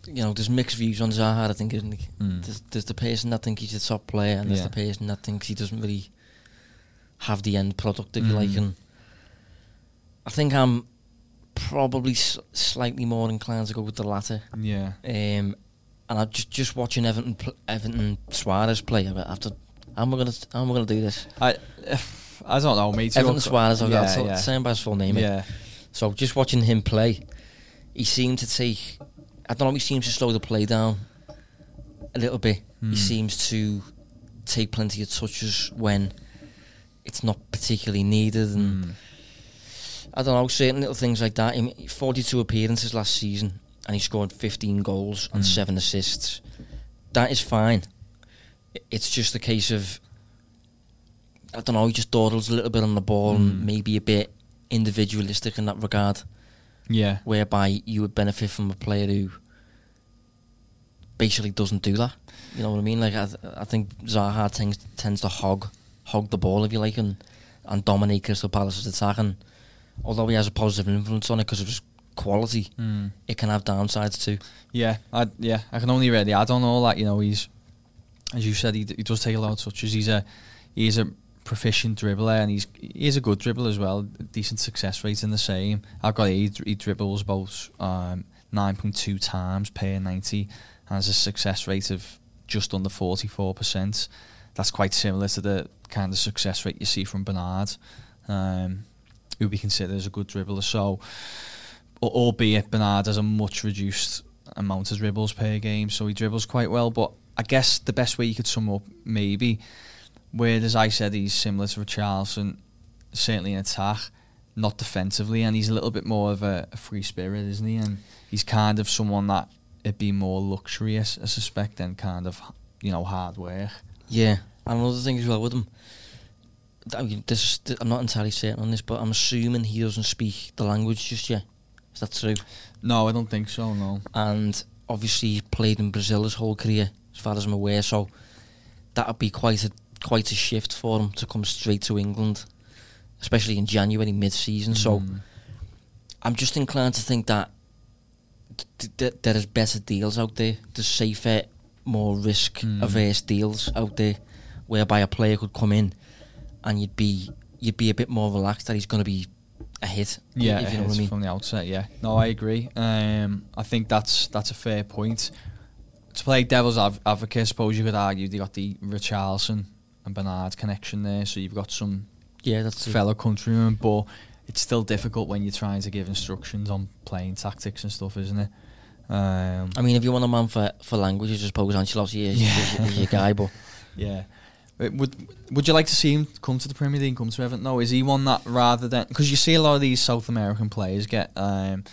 you know, there's mixed views on Zaha. I think, isn't? Mm. There's, there's the person that thinks he's a top player, and there's Yeah. the person that thinks he doesn't really have the end product, if you like. Mm. And I think I'm probably s- slightly more inclined to go with the latter. Yeah. Um, and I'm just just watching Everton pl- Everton Suarez play. I. How am I gonna am I gonna do this? I I don't know, mate. Everton Suarez. I've got yeah, to yeah. say by his full name. yeah. So just watching him play, he seemed to take. I don't know. He seems to slow the play down a little bit. Hmm. He seems to take plenty of touches when it's not particularly needed, and Mm. I don't know certain little things like that. Mean, Forty-two appearances last season, and he scored fifteen goals and Mm. seven assists. That is fine. It's just a case of I don't know. He just dawdles a little bit on the ball Mm. and maybe a bit individualistic in that regard Yeah. whereby you would benefit from a player who basically doesn't do that. You know what I mean? Like I, I think Zaha tends tends to hog hog the ball if you like and and dominate Crystal Palace's attack. And although he has a positive influence on it because of his quality, Mm. it can have downsides too. Yeah. I yeah. I can only really add on all that. You know, he's as you said, he, d- he does take a lot of touches. He's a he's a proficient dribbler and he's he's a good dribbler as well. Decent success rate in the same. I've got he, he dribbles about um, nine point two times per ninety, has a success rate of just under forty four percent. That's quite similar to the kind of success rate you see from Bernard, um, who we consider as a good dribbler. So, albeit Bernard has a much reduced amount of dribbles per game, so he dribbles quite well. But I guess the best way you could sum up maybe, whereas I said he's similar to Richarlison, certainly in attack, not defensively, and he's a little bit more of a, a free spirit, isn't he? And he's kind of someone that it'd be more luxurious, I suspect, than kind of you know hard work. Yeah, and another thing as well with him. I mean, this, I'm not entirely certain on this, but I'm assuming he doesn't speak the language just yet. Is that true? No, I don't think so. No. and obviously he's played in Brazil his whole career, as far as I'm aware. So that would be quite a quite a shift for him to come straight to England, especially in January mid-season. So Mm. I'm just inclined to think that th- th- there is better deals out there. There's safer, more risk-averse deals out there, whereby a player could come in and you'd be you'd be a bit more relaxed that he's going to be a hit. Yeah, if you know what I mean. from the outset. Yeah, no, I agree. Um, I think that's that's a fair point. To play devil's av- advocate, I suppose you could argue they got the Richarlison and Bernard connection there, so you've got some Yeah, that's fellow countrymen, but it's still difficult when you're trying to give instructions on playing tactics and stuff, isn't it? Um, I mean, if you want a man for, for languages, I suppose Ancelotti is, Yeah. is, is your guy, but Yeah. Uh, Would Would you like to see him come to the Premier League, come to Everton? No, is he one that rather than because you see a lot of these South American players get, um,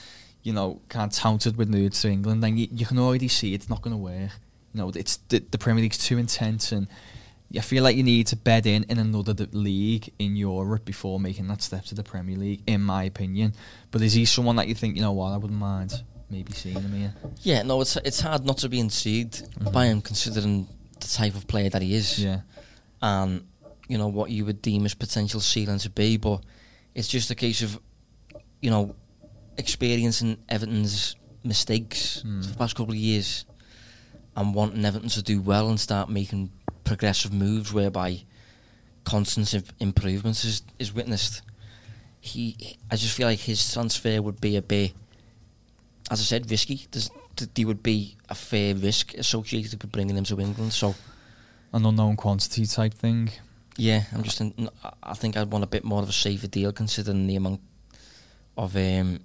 you know, kind of touted with nudes to England, and you, you can already see it's not going to work. You know, it's the, the Premier League's too intense, and I feel like you need to bed in in another league in Europe before making that step to the Premier League, in my opinion. But is he someone that you think, you know what, I wouldn't mind maybe seeing him here? yeah, no, it's it's hard not to be intrigued by him considering the type of player that he is Yeah. and you know what you would deem his potential ceiling to be. But it's just a case of you know experiencing Everton's mistakes Mm. for the past couple of years and wanting Everton to do well and start making progressive moves whereby constant improvements is, is witnessed. he, I just feel like his transfer would be a bit, as I said, risky. There's, there would be a fair risk associated with bringing him to England. So An unknown quantity type thing. yeah, I'm just. In, I- think I'd want a bit more of a safer deal considering the amount of um,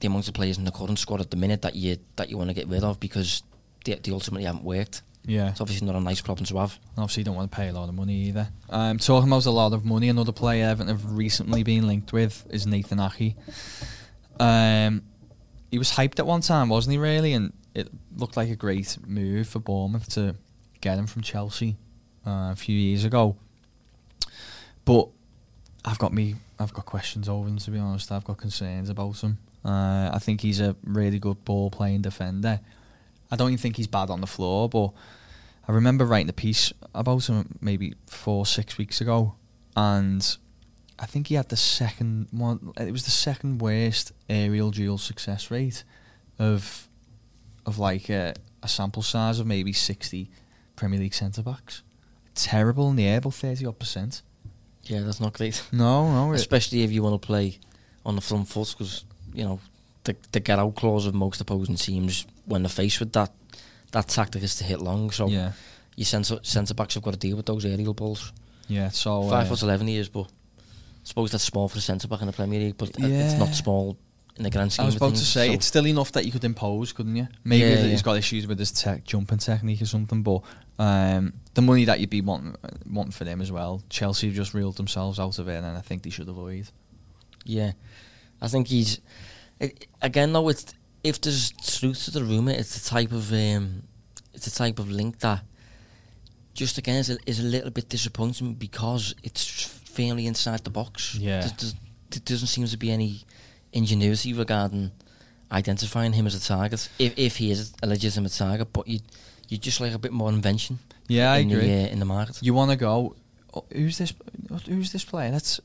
the amount of players in the current squad at the minute that you that you want to get rid of because they, they ultimately haven't worked. Yeah. It's obviously not a nice problem to have. And obviously, you don't want to pay a lot of money either. Um, talking about a lot of money, another player Everton have recently been linked with is Nathan Ake. Um, he was hyped at one time, wasn't he? Really, and it looked like a great move for Bournemouth to get him from Chelsea uh, a few years ago. But I've got me, I've got questions over him. To be honest, I've got concerns about him. Uh, I think he's a really good ball playing defender. I don't even think he's bad on the floor, but I remember writing a piece about him maybe four, six weeks ago, and I think he had the second one. It was the second worst aerial duel success rate of of like a, a sample size of maybe sixty Premier League centre backs. Terrible in the air, about thirty odd percent. Yeah, that's not great. No, no, Especially if you want to play on the front foot because, you know, the, the get out clause of most opposing teams when they're faced with that that tactic is to hit long. So yeah, your centre, centre backs have got to deal with those aerial balls. yeah. So Five uh, foot 11 he is, but I suppose that's small for a centre back in the Premier League, but uh, it's not small in the grand scheme I was about things. to say so- it's still enough that you could impose, couldn't you? Maybe Yeah, that yeah. he's got issues with his tech jumping technique or something, but um, the money that you'd be wanting, wanting for them as well. Chelsea have just reeled themselves out of it, and I think they should avoid. Yeah, I think he's it, again though. It's if there's truth to the rumor, it's the type of um, it's the type of link that just again is a, is a little bit disappointing because it's fairly inside the box. Yeah. There- there's- there doesn't seem to be any ingenuity regarding identifying him as a target. If if he is a legitimate target, but you you just like a bit more invention. Yeah, I in agree. The, uh, in the market. You want to go? Oh, who's this? Who's this player? That's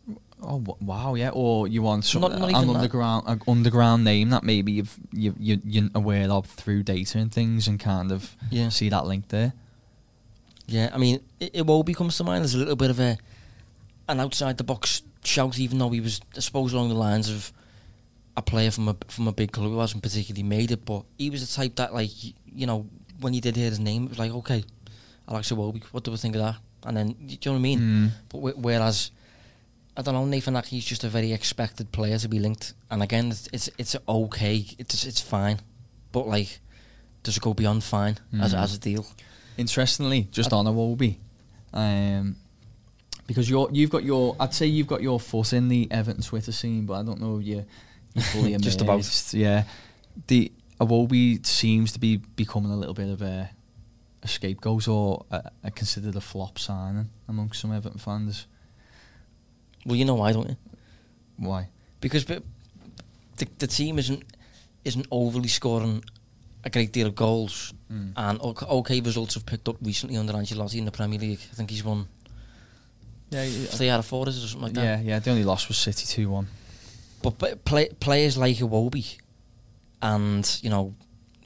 oh wow, yeah. Or you want some, Not- not an that. underground an underground name that maybe you've, you you you're aware of through data and things, and kind of Yeah. see that link there. Yeah, I mean, it, it will comes to mind There's a little bit of a an outside the box shout, even though he was, I suppose, along the lines of a player from a from a big club who hasn't particularly made it, but he was the type that, like, you know, when you did hear his name, it was like, okay, Alex Iwobi, what do we think of that? And then, do you know what I mean? Mm. But wh- whereas, I don't know, Nathan Ake's just a very expected player to be linked, and again, it's it's, it's okay, it's it's fine, but like, does it go beyond fine as Mm. as a deal? Interestingly, just I, on Iwobi, um, because you're you've got your I'd say you've got your foot in the Everton Twitter scene, but I don't know if you're, you're fully Just about. Yeah, the Iwobi seems to be becoming a little bit of a, a scapegoat or a, a considered a flop signing amongst some Everton fans. Well, you know why, don't you? Why? because the, the team isn't isn't overly scoring a great deal of goals, Mm. and ok- okay results have picked up recently under Ancelotti in the Premier League. I think he's won Yeah, three out of four, is or something like that? yeah, yeah. The only loss was City two one. But p- play, players like Iwobi and you know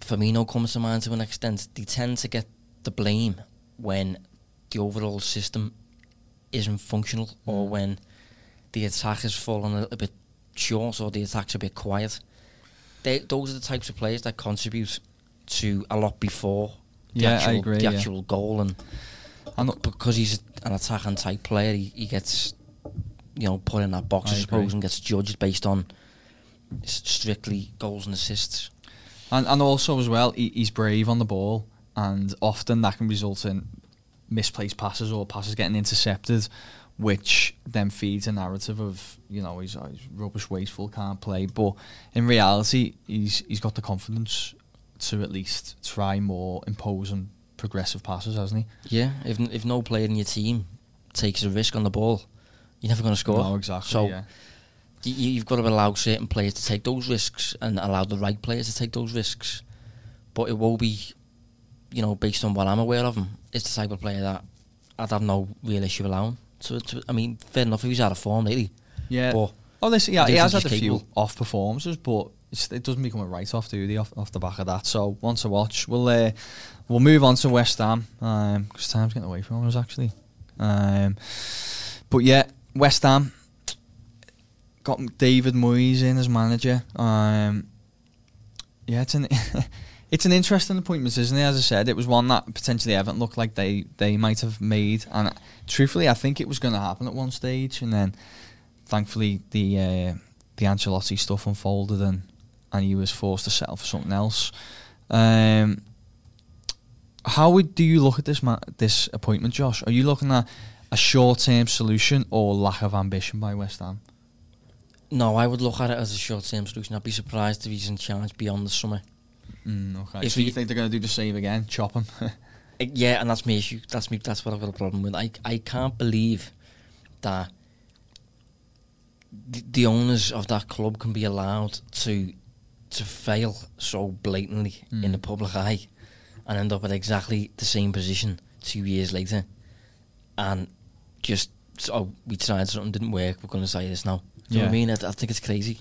Firmino comes to mind to an extent. They tend to get the blame when the overall system isn't functional or Mm. when the attack has fallen a little bit short or the attack's a bit quiet. They, those are the types of players that contribute to a lot before the Yeah, actual, agree, the yeah. actual goal and not- because he's an attacking type player, he, he gets you know put in that box, I I, suppose, agree. and gets judged based on strictly goals and assists. And and also as well, he, he's brave on the ball, and often that can result in misplaced passes or passes getting intercepted, which then feeds a narrative of you know he's, he's rubbish, wasteful, can't play. But in reality, he's he's got the confidence to at least try more imposing progressive passes, hasn't he? Yeah, if if no player in your team takes a risk on the ball, you're never going to score. No, exactly. So yeah. y- you've got to allow certain players to take those risks and allow the right players to take those risks. But it will be, you know, based on what I'm aware of him, it's the type of player that I'd have no real issue allowing. So, to, I mean, fair enough he's out of form, lately. Yeah. But Oh, this, yeah, he has had a few off performances, but it's, it doesn't become a write off, do they? Off, off the back of that. So, one to watch. We'll uh, we'll move on to West Ham because time's getting away from us actually. Um, but yeah, West Ham. got David Moyes in as manager. Um, yeah, it's an it's an interesting appointment, isn't it? As I said, it was one that potentially Everton looked like they they might have made, and truthfully, I think it was going to happen at one stage, and then thankfully the uh, the Ancelotti stuff unfolded, and and he was forced to settle for something else. Um, how would do you look at this ma- this appointment, Josh? Are you looking at a short term solution or lack of ambition by West Ham? No, I would look at it as a short-term solution. I'd be surprised if he's in charge beyond the summer. Mm, okay. If so you think they're going to do the same again? Chop him? Yeah, and that's my issue. That's me. That's what I've got a problem with. I I can't believe that the, the owners of that club can be allowed to to fail so blatantly in Mm. the public eye and end up at exactly the same position two years later, and just oh we tried something didn't work. We're going to say this now. Do you know what I mean? I, I think it's crazy.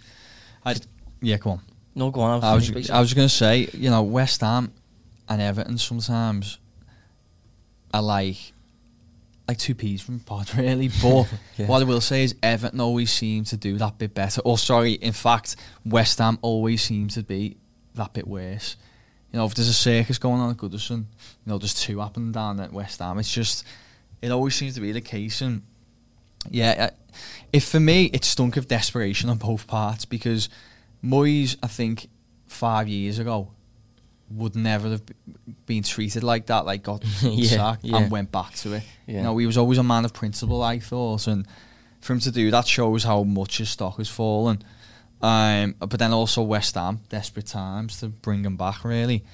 I, yeah, come on. No, go on. I was, I was going to say, you know, West Ham and Everton sometimes are like like two peas from a pod, really. But Yeah. what I will say is Everton always seem to do that bit better. Or sorry, in fact, West Ham always seems to be that bit worse. You know, if there's a circus going on at Goodison, you know, there's two happening down at West Ham. It's just, it always seems to be the case. And yeah, if for me, it stunk of desperation on both parts because Moyes, I think, five years ago, would never have been treated like that. Like got Yeah, sacked yeah. and went back to it. Yeah. You know, he was always a man of principle. I thought, and for him to do that shows how much his stock has fallen. Um, but then also West Ham, desperate times to bring him back. Really,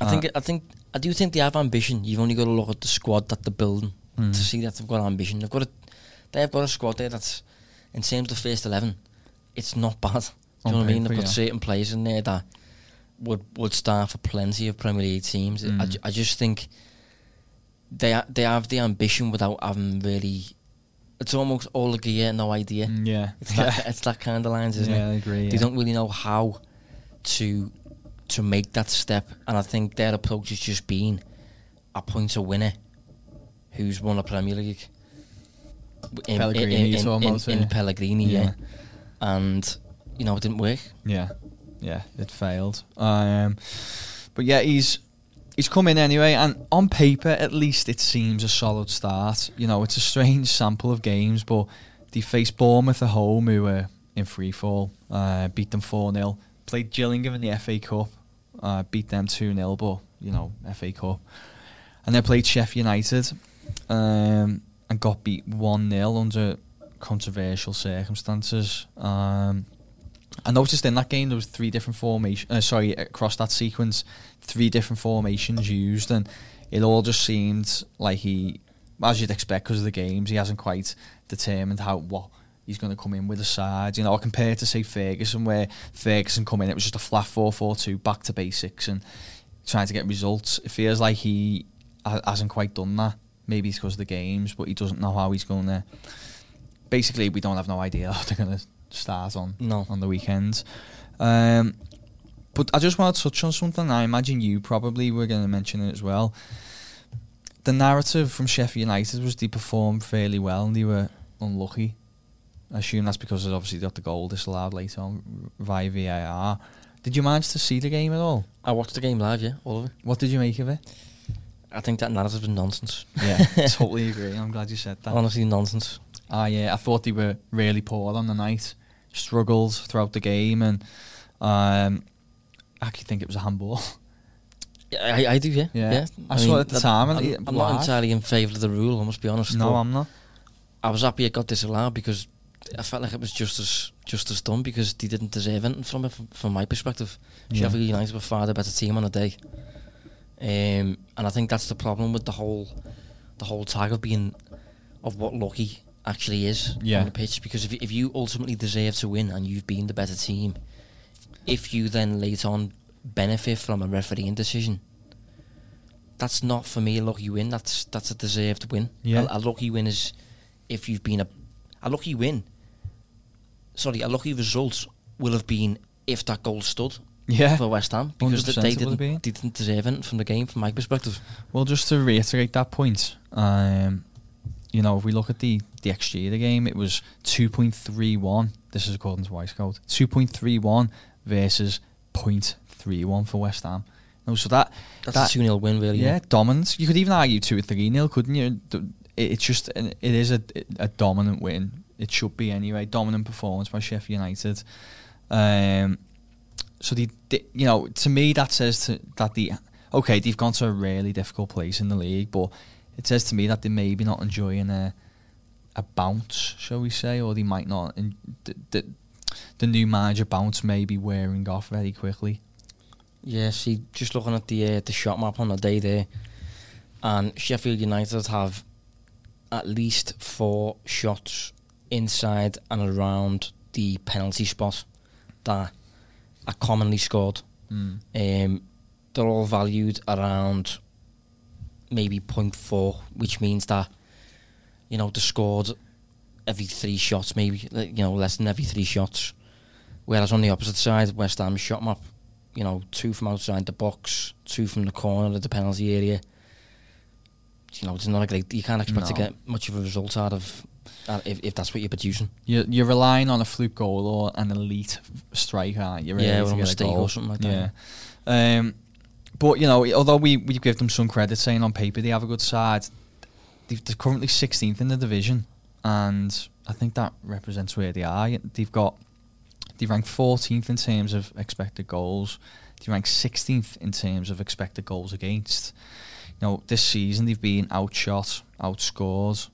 I think I think I do think they have ambition. You've only got to look at the squad that they're building Mm. to see that they've got ambition. They've got a they've got a squad there that's in terms of the first eleven, it's not bad. Do you know what I mean? They've got yeah. certain players in there that would would start for plenty of Premier League teams. I, Mm. ju- I just think they ha- they have the ambition without having really. It's almost all a gear, no idea. Mm, yeah, It's that it's that kind of lines, isn't yeah, it? I agree. they don't really know how to to make that step, and I think their approach has just been appoint a winner who's won a Premier League. In, Pellegrini, in, in, in, about, in. Pellegrini, yeah. and you know it didn't work. Yeah, yeah, it failed. Um, but yeah, he's he's come in anyway, and on paper, at least it seems a solid start. You know, it's a strange sample of games, but they faced Bournemouth at home, who were in free fall, uh, beat them four 0 Played Gillingham in the FA Cup, uh, beat them two 0 but you know FA Cup, and then played Sheffield United, um, and got beat one 0 under controversial circumstances. Um, I noticed in that game there was three different formations. Uh, sorry, across that sequence, three different formations used, and it all just seemed like he, as you'd expect, because of the games, he hasn't quite determined how what he's going to come in with the side. You know, compared to say Ferguson, where Ferguson come in, it was just a flat four-four-two, back to basics, and trying to get results. It feels like he hasn't quite done that. Maybe it's because of the games, but he doesn't know how he's going to. Basically, we don't have no idea how they're going to start on No. on the weekends. Um, but I just want to touch on something. I imagine you probably were going to mention it as well. The narrative from Sheffield United was they performed fairly well and they were unlucky. I assume that's because they obviously got the goal disallowed later on via VAR. Did you manage to see the game at all? I watched the game live, yeah, all of it. What did you make of it? I think that narrative is nonsense. Yeah, totally agree. I'm glad you said that. Honestly, nonsense. Ah, yeah, I thought they were really poor on the night. Struggled throughout the game, and um, I actually think it was a handball. Yeah, I, I do, yeah. Yeah. I saw it at the time I'm, I'm not entirely in favour of the rule. I must be honest. no, I'm not. I was happy it got disallowed because I felt like it was just as just as done because they didn't deserve anything from it. From, from my perspective, Yeah. Sheffield United were far the better team on the day, um, and I think that's the problem with the whole the whole tag of being of what lucky actually is Yeah. on the pitch. Because if you- if you ultimately deserve to win and you've been the better team, if you then later on benefit from a refereeing decision. That's not for me a lucky win. That's that's a deserved win. Yeah. A, a lucky win is if you've been a a lucky win. Sorry, a lucky result will have been if that goal stood Yeah. for West Ham because 100% they it would have didn't they didn't deserve it from the game from my perspective. Well, just to reiterate that point, um, you know, if we look at the the XG of the game. It was 2.31. This is according to Wyscout. 2.31 versus 0.31 for West Ham. No, so that That's that, a 2 0 win, really. yeah, dominance. You could even argue two or three nil, couldn't you? It- It's just it is a a dominant win. It should be anyway. Dominant performance by Sheffield United. Um, so the, the you know to me that says to, that the okay they've gone to a really difficult place in the league, but it says to me that they're maybe not enjoying a a bounce, shall we say, or they might not. And the, the, the new manager bounce may be wearing off very quickly. Yeah, see, just looking at the uh, the shot map on the day there, and Sheffield United have at least four shots inside and around the penalty spot that are commonly scored. Mm. Um, they're all valued around maybe 0.4, which means that you know they're scored every three shots, maybe you know less than every three shots. Whereas on the opposite side, West Ham shot them up, you know, two from outside the box, two from the corner of the penalty area. You know, it's not a great. You can't expect to get much of a result out of uh, if, if that's what you're producing. You're, you're relying on a fluke goal or an elite striker, aren't you? really, Yeah, or a mistake or something like that, Yeah. Um, but, you know, although we, we give them some credit saying on paper they have a good side, they're currently 16th in the division. And I think that represents where they are. They've got, they rank 14th in terms of expected goals. They rank 16th in terms of expected goals against. You know, this season they've been outshot, outscored.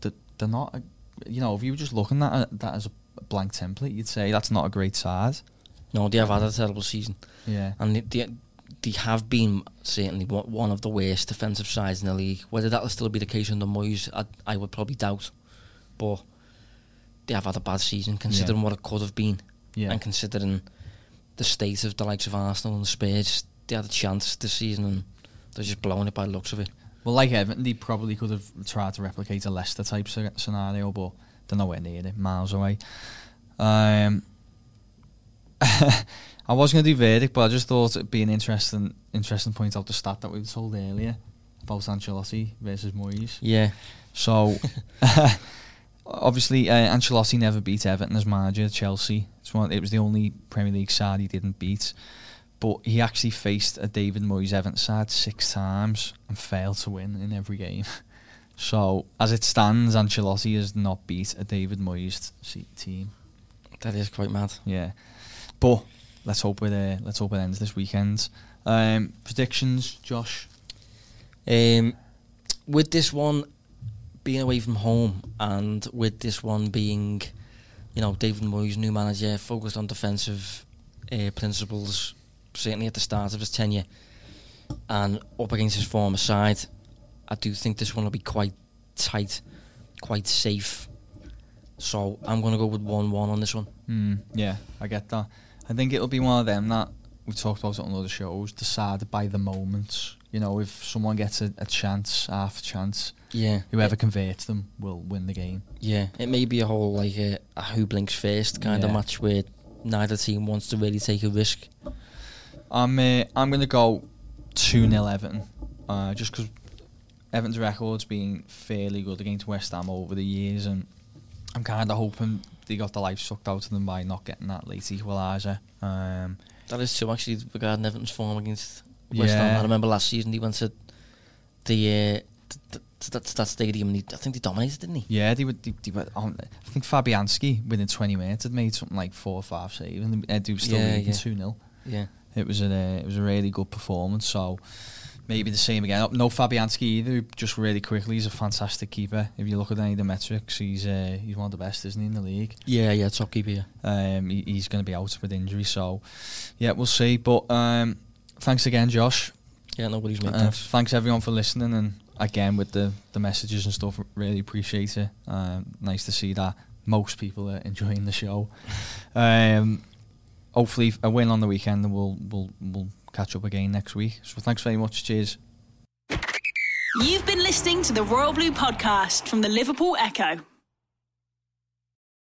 They're not, you know, if you were just looking at that as a blank template, you'd say that's not a great side. No, they have had a um, terrible season. Yeah. and they, they, they have been certainly one of the worst defensive sides in the league. Whether that'll still be the case under Moyes, I, I would probably doubt. But they have had a bad season, considering what it could have been, Yeah. and considering the state of the likes of Arsenal and the Spurs. They had a chance this season, and they're just blowing it by the looks of it. Well, like Everton, they probably could have tried to replicate a Leicester type scenario, but they're nowhere near it, miles away. Um, I was going to do verdict, but I just thought it'd be an interesting, interesting point out the stat that we told earlier about Ancelotti versus Moyes. Yeah, So, obviously, uh, Ancelotti never beat Everton as manager. Chelsea, it's one, it was the only Premier League side he didn't beat. But he actually faced a David Moyes Everton side six times and failed to win in every game. So, as it stands, Ancelotti has not beat a David Moyes t- team. that is quite mad. Yeah, but let's hope it uh, let's hope it ends this weekend. Um, predictions, Josh. Um, with this one being away from home, and with this one being, you know, David Moyes, new manager, focused on defensive uh, principles, certainly at the start of his tenure, and up against his former side, I do think this one will be quite tight, quite safe. So I'm going to go with 1 1 on this one. Mm, yeah, I get that. I think it'll be one of them that we talked about it on other shows, decided by the moments. You know, if someone gets a, a chance, half a chance, Yeah. whoever converts them will win the game. Yeah, it may be a whole like a, a who blinks first kind of match where neither team wants to really take a risk. I'm uh, I'm gonna go two 0 Everton, uh, just because Everton's record's been fairly good against West Ham over the years, and I'm kind of hoping they got the life sucked out of them by not getting that late equaliser. Um, That is true, actually, regarding Everton's form against West Ham. I remember last season he went to the uh, to that, to that stadium and he, I think they dominated, didn't he? Yeah, they were. They, they were on, I think Fabianski within 20 minutes had made something like four or five saves, and they, they were still Yeah, leading yeah. two 0 Yeah. It was a uh, it was a really good performance. So maybe the same again. No Fabianski either. Just really quickly, he's a fantastic keeper. If you look at any of the metrics, he's uh, he's one of the best, isn't he, in the league? Yeah, yeah, top keeper. Yeah. Um, he, he's going to be out with injury, so yeah, we'll see. But um, thanks again, Josh. Yeah, nobody's made Uh, thanks everyone for listening, and again with the the messages and stuff. Really appreciate it. Um, nice to see that most people are enjoying the show. um, hopefully, a win on the weekend, and we'll we'll we'll catch up again next week. So thanks very much. Cheers. You've been listening to the Royal Blue podcast from the Liverpool Echo.